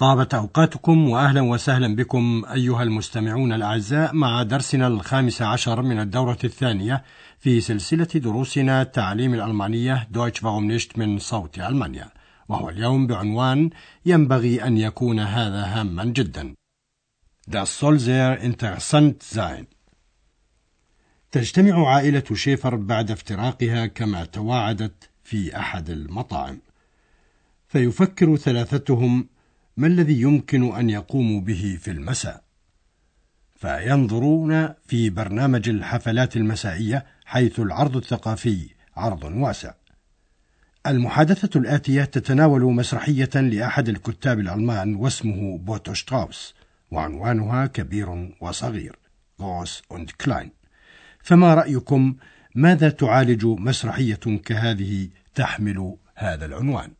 طابت أوقاتكم وأهلا وسهلا بكم أيها المستمعون الأعزاء مع درسنا الخامس عشر من الدورة الثانية في سلسلة دروسنا تعليم الألمانية Deutsch warum nicht من صوت ألمانيا. وهو اليوم بعنوان ينبغي أن يكون هذا هاما جدا. Das soll sehr interessant sein. تجتمع عائلة شيفر بعد افتراقها كما تواعدت في أحد المطاعم. فيفكر ثلاثتهم ما الذي يمكن أن يقوموا به في المساء؟ فينظرون في برنامج الحفلات المسائية حيث العرض الثقافي عرض واسع. المحادثة الآتية تتناول مسرحية لأحد الكتاب الألمان واسمه بوتو شتراوس وعنوانها كبير وصغير Groß und klein فما رأيكم؟ ماذا تعالج مسرحية كهذه تحمل هذا العنوان؟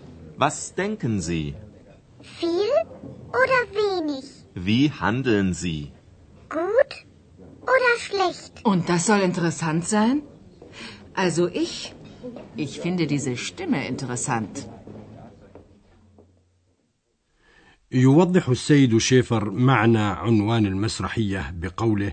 Was denken Sie? Viel oder wenig? Wie handeln Sie? Gut oder schlecht? Und das soll interessant sein? Also ich, ich finde diese Stimme interessant. يوضح السيد شيفر معنى عنوان المسرحية بقوله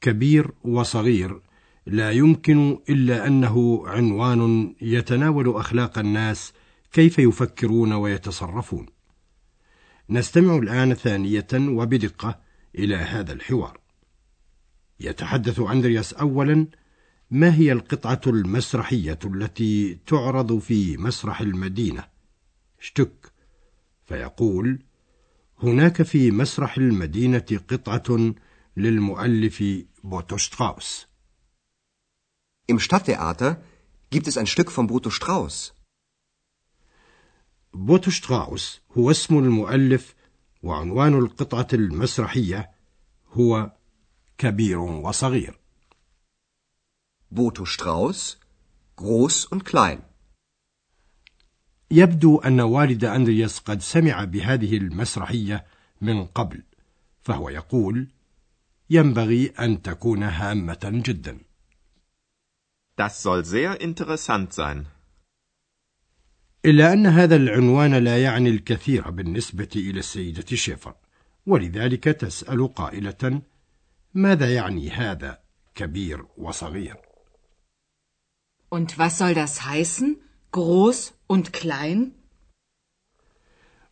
كبير وصغير لا يمكن إلا أنه عنوان يتناول أخلاق الناس كيف يفكرون ويتصرفون. نستمع الآن ثانية وبدقة إلى هذا الحوار. يتحدث أندرياس أولا ما هي القطعة المسرحية التي تعرض في مسرح المدينة؟ Stück فيقول هناك في مسرح المدينة قطعة للمؤلف بوتو شتراوس. Im Stadttheater gibt es ein Stück von Botho Strauß. بوتو شتراوس هو اسم المؤلف وعنوان القطعة المسرحية هو كبير وصغير Botho Strauß, groß und klein. يبدو أن والد أندرياس قد سمع بهذه المسرحية من قبل فهو يقول ينبغي أن تكون هامة جدا Das soll sehr interessant sein. إلا أن هذا العنوان لا يعني الكثير بالنسبة إلى السيدة شيفر ولذلك تسأل قائلة ماذا يعني هذا كبير وصغير Und was soll das heißen? Groß und klein?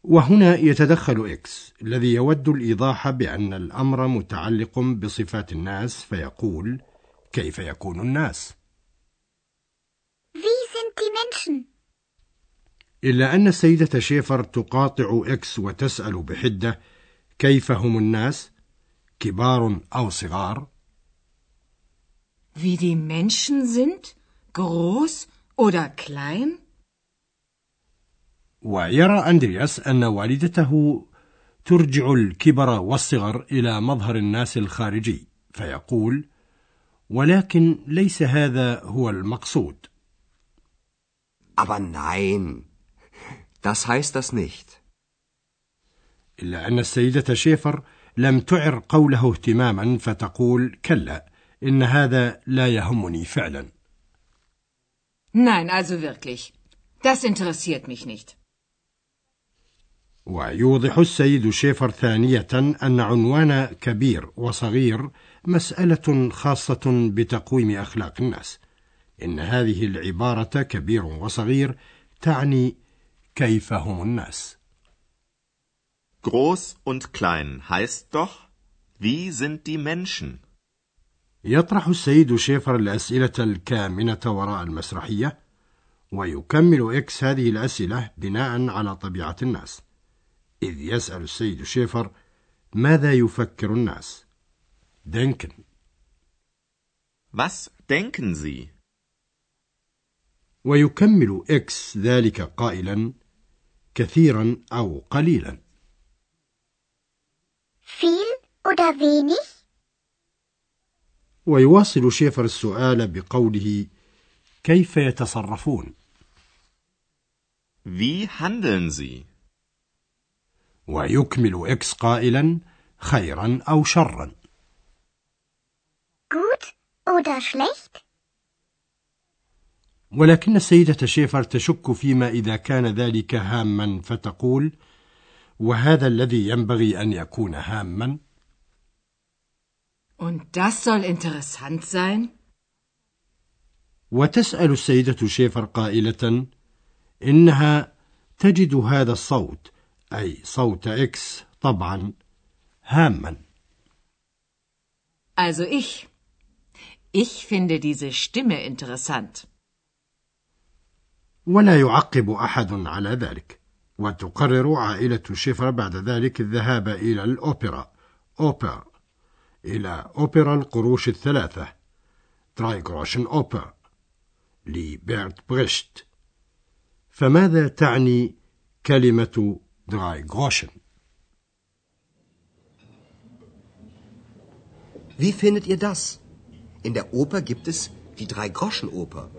وهنا يتدخل إكس الذي يود الإيضاح بأن الأمر متعلق بصفات الناس فيقول كيف يكون الناس Wie sind die Menschen? إلا أن السيدة شيفر تقاطع إكس وتسأل بحدة كيف هم الناس كبار أو صغار Wie die Menschen sind? Groß oder klein? ويرى أندرياس أن والدته ترجع الكبر والصغر إلى مظهر الناس الخارجي فيقول ولكن ليس هذا هو المقصود Aber nein, das heißt das nicht. إلا أن السيدة شيفر لم تعر قوله اهتماما فتقول كلا إن هذا لا يهمني فعلا Nein, also wirklich. Das interessiert mich nicht. ويوضح السيد شيفر ثانية أن عنوان كبير وصغير مسألة خاصة بتقويم أخلاق الناس إن هذه العبارة كبير وصغير تعني كيف هم الناس Groß und klein heißt doch, wie sind die Menschen? يطرح السيد شيفر الأسئلة الكامنة وراء المسرحية ويكمل إكس هذه الأسئلة بناء على طبيعة الناس إذ يسأل السيد شيفر ماذا يفكر الناس denken Was denken Sie? ويكمل إكس ذلك قائلا كثيرا أو قليلا Viel oder wenig? ويواصل شيفر السؤال بقوله كيف يتصرفون Wie handeln Sie? ويكمل إكس قائلا خيرا أو شرا Gut oder schlecht? ولكن السيدة شيفر تشك فيما إذا كان ذلك هاما فتقول وهذا الذي ينبغي أن يكون هاما Und das soll interessant sein? وتسأل السيدة شيفر قائلة إنها تجد هذا الصوت أي صوت إكس طبعا هاما Also ich. Ich finde diese Stimme interessant. ولا يعقب أحد على ذلك وتقرر عائلة شيفر بعد ذلك الذهاب إلى الأوبرا أوبرا إلى أوبرا القروش الثلاثة ترايغروشن أوبرا لبيرت بريشت فماذا تعني كلمة درايغروشن؟ Wie findet ihr das? In der Oper gibt es die Drei-Groschen-Oper.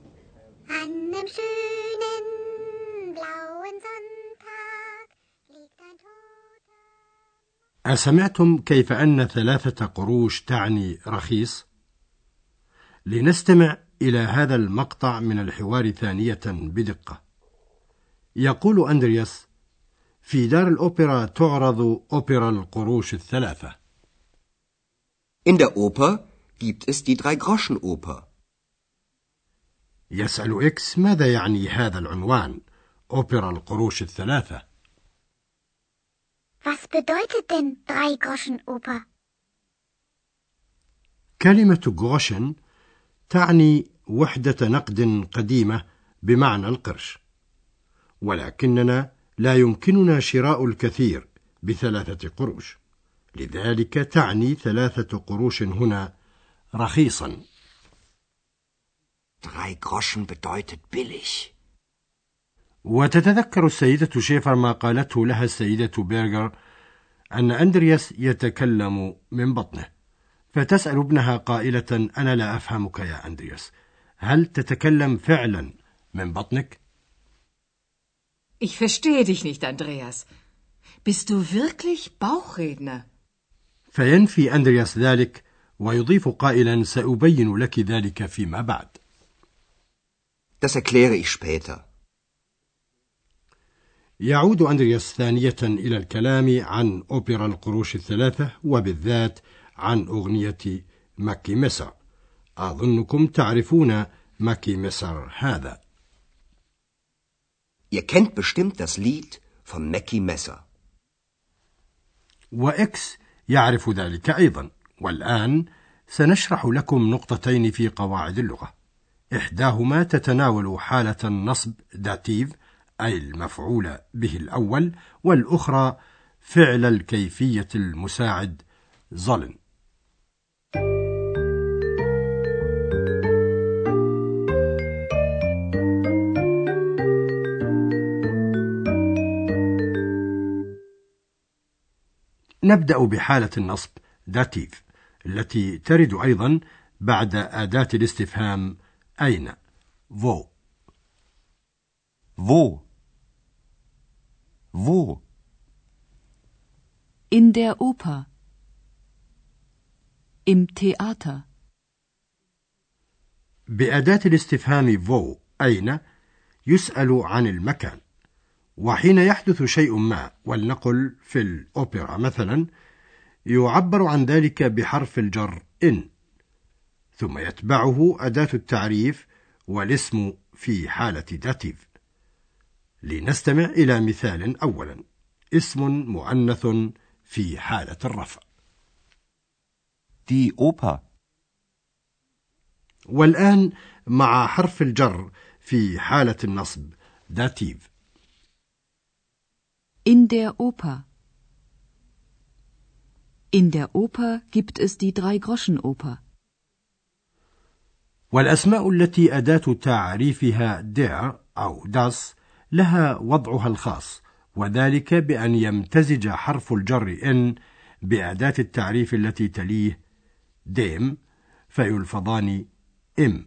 أسمعتم كيف أن ثلاثة قروش تعني رخيص؟ لنستمع إلى هذا المقطع من الحوار ثانية بدقة. يقول أندرياس: في دار الأوبرا تعرض أوبرا القروش الثلاثة. In der Oper gibt es die Drei-Groschen-Oper. يسأل إكس ماذا يعني هذا العنوان؟ أوبرا القروش الثلاثة. Was bedeutet denn Drei-Groschen-Oper? كلمة غوشن تعني وحدة نقد قديمة بمعنى القرش ولكننا لا يمكننا شراء الكثير بثلاثة قروش لذلك تعني ثلاثة قروش هنا رخيصا Drei Groschen bedeutet billig. وتتذكر السيدة شيفر ما قالته لها السيدة بيرغر أن أندرياس يتكلم من بطنه فتسأل ابنها قائلة أنا لا أفهمك يا أندرياس هل تتكلم فعلا من بطنك؟ Ich verstehe dich nicht, Andreas. Bist du wirklich Bauchredner? فينفي أندرياس ذلك ويضيف قائلا سأبين لك ذلك فيما بعد Das erkläre ich später. يعود أندرياس ثانية إلى الكلام عن أوبرا القروش الثلاثة وبالذات عن أغنية ماكي مسر أظنكم تعرفون ماكي مسر هذا. Ihr kennt bestimmt das Lied von Mackie Messer. وإكس يعرف ذلك أيضا. والآن سنشرح لكم نقطتين في قواعد اللغة. إحداهما تتناول حالة النصب داتيف أي المفعول به الأول والأخرى فعل الكيفية المساعد ظلن نبدأ بحالة النصب Dativ التي ترد أيضا بعد أداة الاستفهام أين؟ فو Wo? Wo? In der Oper. Im Theater. بأداة الاستفهام فو أين يسأل عن المكان وحين يحدث شيء ما ولنقل في الأوبرا مثلا يعبر عن ذلك بحرف الجر إن ثم يتبعه أداة التعريف والاسم في حالة داتيف لنستمع إلى مثال أولا اسم مؤنث في حالة الرفع Die Oper. والآن مع حرف الجر في حالة النصب داتيف In der Oper. In der Oper gibt es die Drei-Groschen-Oper. والأسماء التي أداة تعريفها der أو das لها وضعها الخاص وذلك بأن يمتزج حرف الجر إن بأداة التعريف التي تليه ديم فيلفظان إم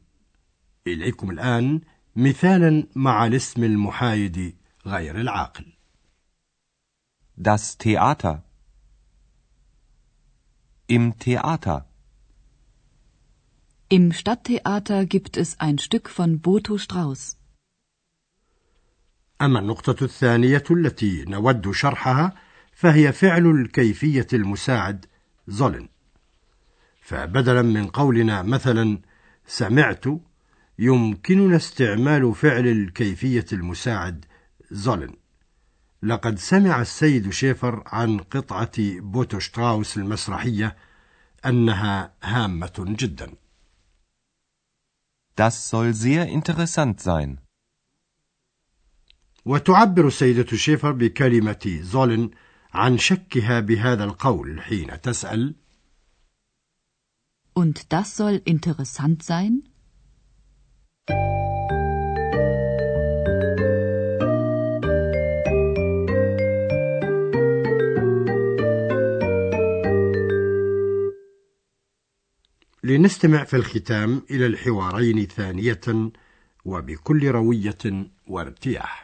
إليكم الآن مثالا مع الاسم المحايد غير العاقل Das Theater. Im Theater. Im Stadttheater gibt es ein Stück von Boto Strauß. أما النقطة الثانية التي نود شرحها فهي فعل الكيفية المساعد زولن فبدلا من قولنا مثلا سمعت يمكننا استعمال فعل الكيفية المساعد زولن لقد سمع السيد شيفر عن قطعة بوتوشتراوس المسرحية أنها هامة جدا. Das soll sehr interessant sein. وتعبر السيدة شيفر بكلمة زولن عن شكها بهذا القول حين تسأل Und das soll interessant sein? لنستمع في الختام إلى الحوارين ثانية وبكل روية وارتياح.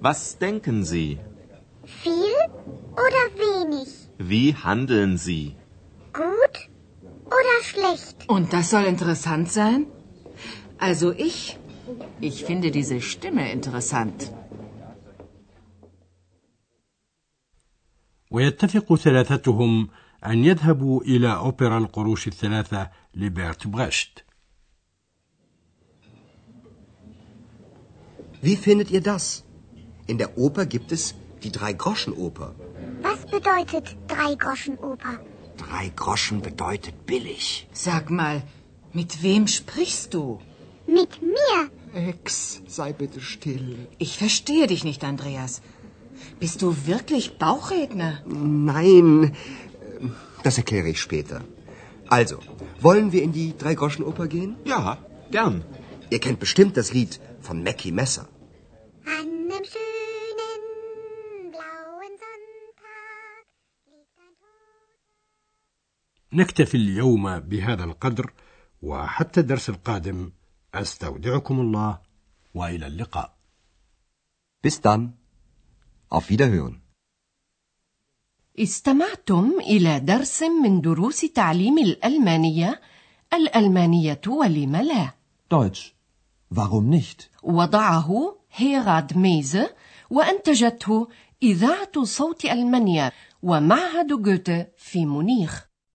Was denken Sie? Viel oder wenig? Wie handeln Sie? Gut oder schlecht? Und das soll interessant sein? Also ich, ich finde diese Stimme interessant. ويتفق ثلاثتهم أن يذهبوا إلى أوبرا القروش الثلاثة لبرت بريشت. Wie findet ihr das? In der Oper gibt es die Drei-Groschen-Oper. Was bedeutet Drei-Groschen-Oper? Drei Groschen bedeutet billig. Sag mal, mit wem sprichst du? Mit mir? Ex, sei bitte still. Ich verstehe dich nicht, Andreas. Bist du wirklich Bauchredner? Nein, das erkläre ich später. Also, wollen wir in die Drei-Groschen-Oper gehen? Ja, gern. Ihr kennt bestimmt das Lied von Mackie Messer. نكتفي اليوم بهذا القدر وحتى الدرس القادم أستودعكم الله وإلى اللقاء. Bis dann. Auf Wiederhören. استمعتم إلى درس من دروس تعليم الألمانية الألمانية ولم لا Deutsch. Warum nicht? وضعه هيراد ميزه وأنتجته إذاعة صوت ألمانيا ومعهد جوته في مونيخ